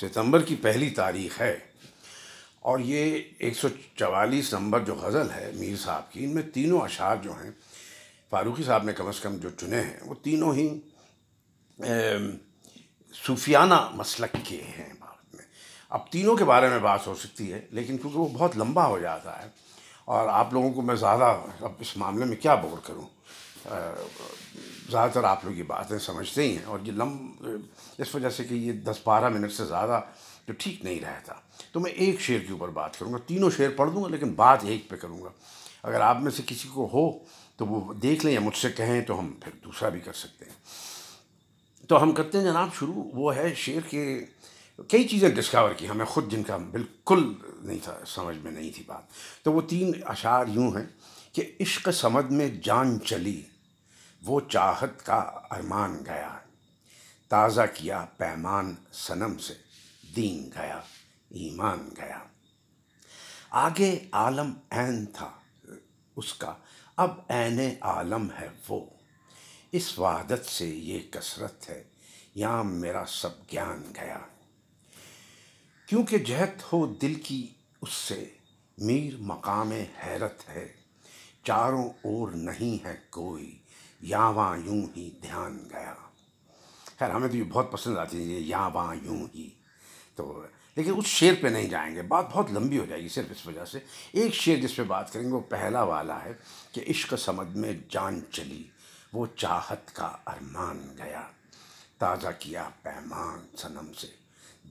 ستمبر کی پہلی تاریخ ہے۔ اور یہ ایک سو چوالیس نمبر جو غزل ہے میر صاحب کی، ان میں تینوں اشعار جو ہیں، فاروقی صاحب نے کم از کم جو چنے ہیں، وہ تینوں ہی صوفیانہ مسلک کے ہیں بات میں۔ اب تینوں کے بارے میں بات ہو سکتی ہے، لیکن کیونکہ وہ بہت لمبا ہو جاتا ہے، اور آپ لوگوں کو میں زیادہ اب اس معاملے میں کیا بور کروں؟ زیادہ تر آپ لوگ یہ باتیں سمجھتے ہی ہیں اور یہ لم، اس وجہ سے کہ یہ دس بارہ منٹ سے زیادہ جو ٹھیک نہیں رہتا۔ تو میں ایک شعر کے اوپر بات کروں گا، تینوں شعر پڑھ دوں گا لیکن بات ایک پہ کروں گا۔ اگر آپ میں سے کسی کو ہو تو وہ دیکھ لیں یا مجھ سے کہیں تو ہم پھر دوسرا بھی کر سکتے ہیں۔ تو ہم کرتے ہیں جناب، شروع وہ ہے شعر کے کئی چیزیں ڈسکور کی، ہمیں خود جن کا بالکل نہیں تھا، سمجھ میں نہیں تھی بات۔ تو وہ تین اشعار یوں ہیں۔ کہ عشق سمد میں جان چلی، وہ چاہت کا ارمان گیا۔ تازہ کیا پیمان صنم سے دین گیا، ایمان گیا۔ آگے عالم عین تھا اس کا، اب عین عالم ہے وہ۔ اس وحدت سے یہ کثرت ہے، یہاں میرا سب گیان گیا۔ کیونکہ جہت ہو دل کی، اس سے میر مقام حیرت ہے۔ چاروں اور نہیں ہے کوئی۔ یاواں یوں ہی دھیان گیا۔ خیر، ہمیں تو یہ بہت پسند آتی ہے یاواں یوں ہی۔ تو لیکن اس شعر پہ نہیں جائیں گے۔ بات بہت لمبی ہو جائے گی صرف اس وجہ سے۔ ایک شعر جس پہ بات کریں گے، وہ پہلا والا ہے کہ عشق سمجھ میں جان چلی، وہ چاہت کا ارمان گیا۔ تازہ کیا پیمان صنم سے،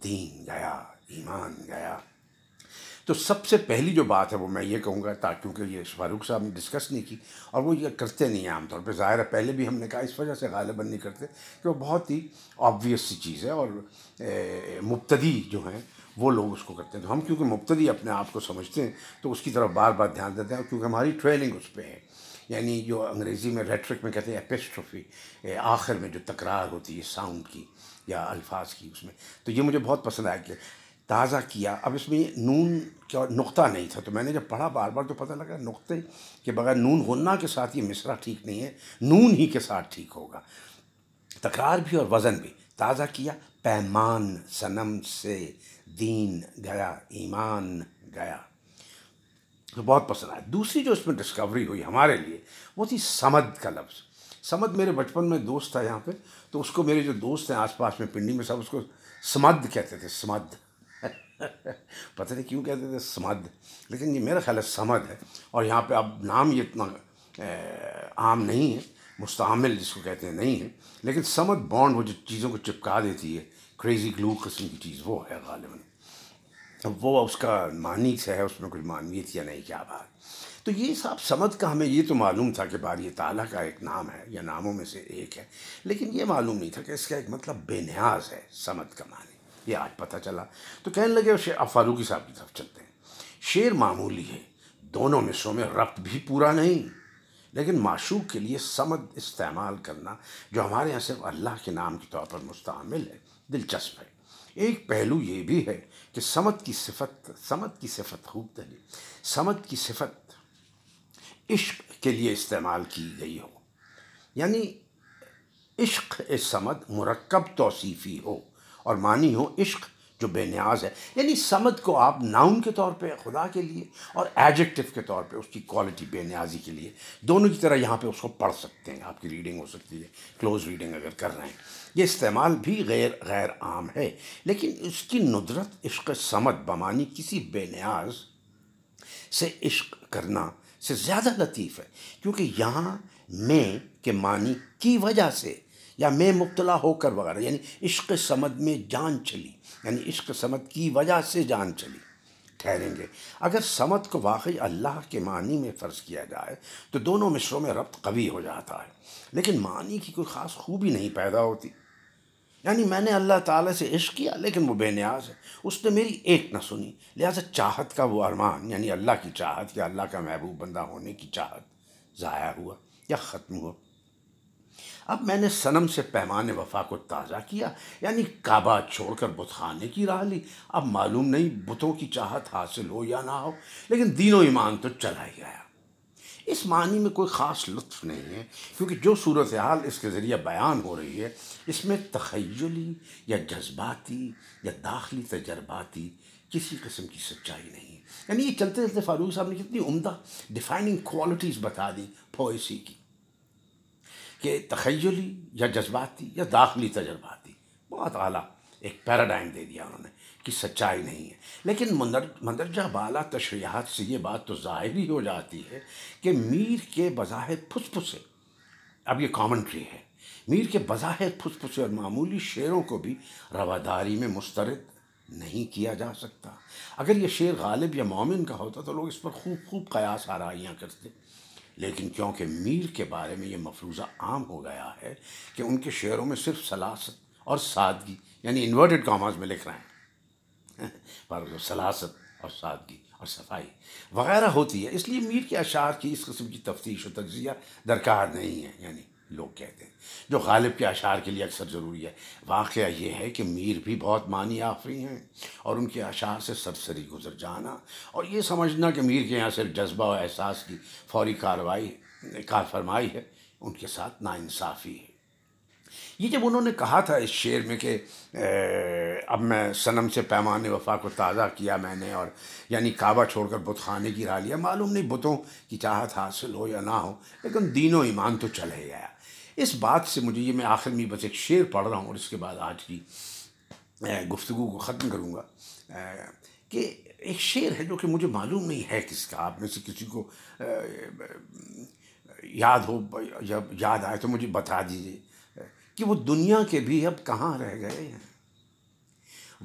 دین گیا، ایمان گیا۔ تو سب سے پہلی جو بات ہے وہ میں یہ کہوں گا تا کیونکہ یہ فاروق صاحب نے ڈسکس نہیں کی اور وہ یہ کرتے نہیں ہیں عام طور پہ۔ ظاہر ہے پہلے بھی ہم نے کہا اس وجہ سے غالباً نہیں کرتے کہ وہ بہت ہی آبویس سی چیز ہے اور مبتدی جو ہیں وہ لوگ اس کو کرتے ہیں۔ تو ہم کیونکہ مبتدی اپنے آپ کو سمجھتے ہیں تو اس کی طرف بار بار دھیان دیتے ہیں کیونکہ ہماری ٹریننگ اس پہ ہے۔ یعنی جو انگریزی میں ریٹرک میں کہتے ہیں اپیسٹروفی آخر میں جو تکرار ہوتی ہے ساؤنڈ کی یا الفاظ کی اس میں۔ تو یہ مجھے بہت پسند آیا کہ تازہ کیا۔ اب اس میں نون کیا نقطہ نہیں تھا۔ تو میں نے جب پڑھا بار بار تو پتہ لگا نقطے کہ بغیر نون غنہ کے ساتھ یہ مصرع ٹھیک نہیں ہے، نون ہی کے ساتھ ٹھیک ہوگا۔ تکرار بھی اور وزن بھی۔ تازہ کیا۔ پیمان صنم سے دین گیا، ایمان گیا۔ تو بہت پسند آیا۔ دوسری جو اس میں ڈسکوری ہوئی ہمارے لیے، وہ تھی سمد کا لفظ۔ سمد میرے بچپن میں دوست تھا یہاں پہ، تو اس کو میرے جو دوست ہیں آس پاس میں پنڈی میں سب اس کو سمد کہتے تھے، سمد۔ پتہ نہیں کیوں کہتے تھے سمد۔ لیکن یہ میرا خیال ہے سمد ہے۔ اور یہاں پہ اب نام یہ اتنا عام نہیں ہے۔ مستعمل جس کو کہتے ہیں نہیں ہے۔ لیکن سمد بانڈ وہ جو چیزوں کو چپکا دیتی ہے کریزی گلو قسم کی چیز، وہ ہے غالباً۔ اب وہ اس کا معنی سے ہے، اس میں کوئی معنویت یا نہیں، کیا بات۔ تو یہ صاحب سمد کا ہمیں یہ تو معلوم تھا کہ باری تعالیٰ کا ایک نام ہے یا ناموں میں سے ایک ہے۔ لیکن یہ معلوم نہیں تھا کہ اس کا ایک مطلب بے نیاز ہے، سمد کا معنی۔ یہ آج پتہ چلا۔ تو کہنے لگے اب فاروقی صاحب کی طرف چلتے ہیں۔ شعر معمولی ہے، دونوں مصروں میں ربط بھی پورا نہیں۔ لیکن معشوق کے لیے سمد استعمال کرنا، جو ہمارے یہاں صرف اللہ کے نام کے طور پر مستعمل ہے، دلچسپ ہے۔ ایک پہلو یہ بھی ہے کہ سمت کی صفت سمت کی صفت خوب تلی۔ سمت کی صفت عشق کے لیے استعمال کی گئی ہو۔ یعنی عشق سمد مرکب توصیفی ہو۔ اور معنی ہو عشق جو بے نیاز ہے۔ یعنی سمد کو آپ ناؤن کے طور پہ، خدا کے لیے، اور ایجیکٹو کے طور پہ اس کی کوالٹی بے نیازی کے لیے۔ دونوں کی طرح یہاں پہ اس کو پڑھ سکتے ہیں۔ آپ کی ریڈنگ ہو سکتی ہے۔ کلوز ریڈنگ اگر کر رہے ہیں۔ یہ استعمال بھی غیر غیر عام ہے۔ لیکن اس کی ندرت، عشق سمد، بمانی کسی بے نیاز سے عشق کرنا سے زیادہ لطیف ہے۔ کیونکہ یہاں میں کے معنی کی وجہ سے یا میں مبتلا ہو کر وغیرہ یعنی عشق سمد میں جان چلی یعنی عشق سمد کی وجہ سے جان چلی، ٹھہریں گے۔ اگر سمد کو واقعی اللہ کے معنی میں فرض کیا جائے، تو دونوں مصروں میں ربط قوی ہو جاتا ہے۔ لیکن معنی کی کوئی خاص خوبی نہیں پیدا ہوتی۔ یعنی میں نے اللہ تعالیٰ سے عشق کیا، لیکن وہ بے نیاز ہے۔ اس نے میری ایک نہ سنی، لہٰذا چاہت کا وہ ارمان یعنی اللہ کی چاہت، یا اللہ کا محبوب بندہ ہونے کی چاہت ضائع ہوا یا ختم ہوا۔ اب میں نے صنم سے پیمان وفا کو تازہ کیا یعنی کعبہ چھوڑ کر بت خانے کی راہ لی۔ اب معلوم نہیں بتوں کی چاہت حاصل ہو یا نہ ہو، لیکن دین و ایمان تو چلا ہی گیا۔ اس معنی میں کوئی خاص لطف نہیں ہے، کیونکہ جو صورتحال اس کے ذریعے بیان ہو رہی ہے، اس میں تخیلی یا جذباتی یا داخلی تجرباتی کسی قسم کی سچائی نہیں۔ یعنی یہ چلتے چلتے فاروق صاحب نے کتنی عمدہ ڈیفائننگ کوالٹیز بتا دی پوئسی کی۔ کہ تخیلی یا جذباتی یا داخلی تجرباتی، بہت اعلیٰ ایک پیراڈائم دے دیا انہوں نے کہ سچائی نہیں ہے۔ لیکن مندرجہ بالا تشریحات سے یہ بات تو ظاہر ہی ہو جاتی ہے کہ میر کے بظاہر پھس پھسے اب یہ کامنٹری ہے، میر کے بظاہر پھس پھسے اور معمولی شعروں کو بھی رواداری میں مسترد نہیں کیا جا سکتا۔ اگر یہ شعر غالب یا مومن کا ہوتا تو لوگ اس پر خوب خوب قیاس آرائیاں کرتے۔ لیکن کیونکہ میر کے بارے میں یہ مفروضہ عام ہو گیا ہے کہ ان کے شعروں میں صرف سلاست اور سادگی یعنی انورٹڈ کاماز میں لکھ رہے ہیں۔ پر سلاست اور سادگی اور صفائی وغیرہ ہوتی ہے، اس لیے میر کے اشعار کی اس قسم کی تفتیش و تجزیہ درکار نہیں ہے یعنی لوگ کہتے ہیں۔ جو غالب کے اشعار کے لیے اکثر ضروری ہے۔ واقعہ یہ ہے کہ میر بھی بہت معنی آفری ہیں اور ان کے اشعار سے سرسری گزر جانا۔ اور یہ سمجھنا کہ میر کے یہاں صرف جذبہ و احساس کی فوری کاروائی کار فرمائی ہے، ان کے ساتھ ناانصافی ہے۔ یہ جب انہوں نے کہا تھا اس شعر میں کہ اب میں صنم سے پیمان وفا کو تازہ کیا میں نے اور یعنی کعبہ چھوڑ کر بت خانے کی راہ لیا، معلوم نہیں بتوں کی چاہت حاصل ہو یا نہ ہو، لیکن دین و ایمان تو چل ہی گیا۔ اس بات سے مجھے یہ میں آخر میں بس ایک شعر پڑھ رہا ہوں اور اس کے بعد آج کی گفتگو کو ختم کروں گا۔ کہ ایک شعر ہے جو کہ مجھے معلوم نہیں ہے کس کا، آپ میں سے کسی کو یاد ہو، جب یاد آئے تو مجھے بتا دیجیے کہ وہ دنیا کے بھی اب کہاں رہ گئے ہیں؟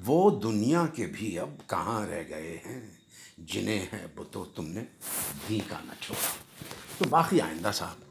وہ دنیا کے بھی اب کہاں رہ گئے ہیں؟ جنہیں ہے بتو تم نے بھی کا نہ چھوڑا۔ تو باقی آئندہ صاحب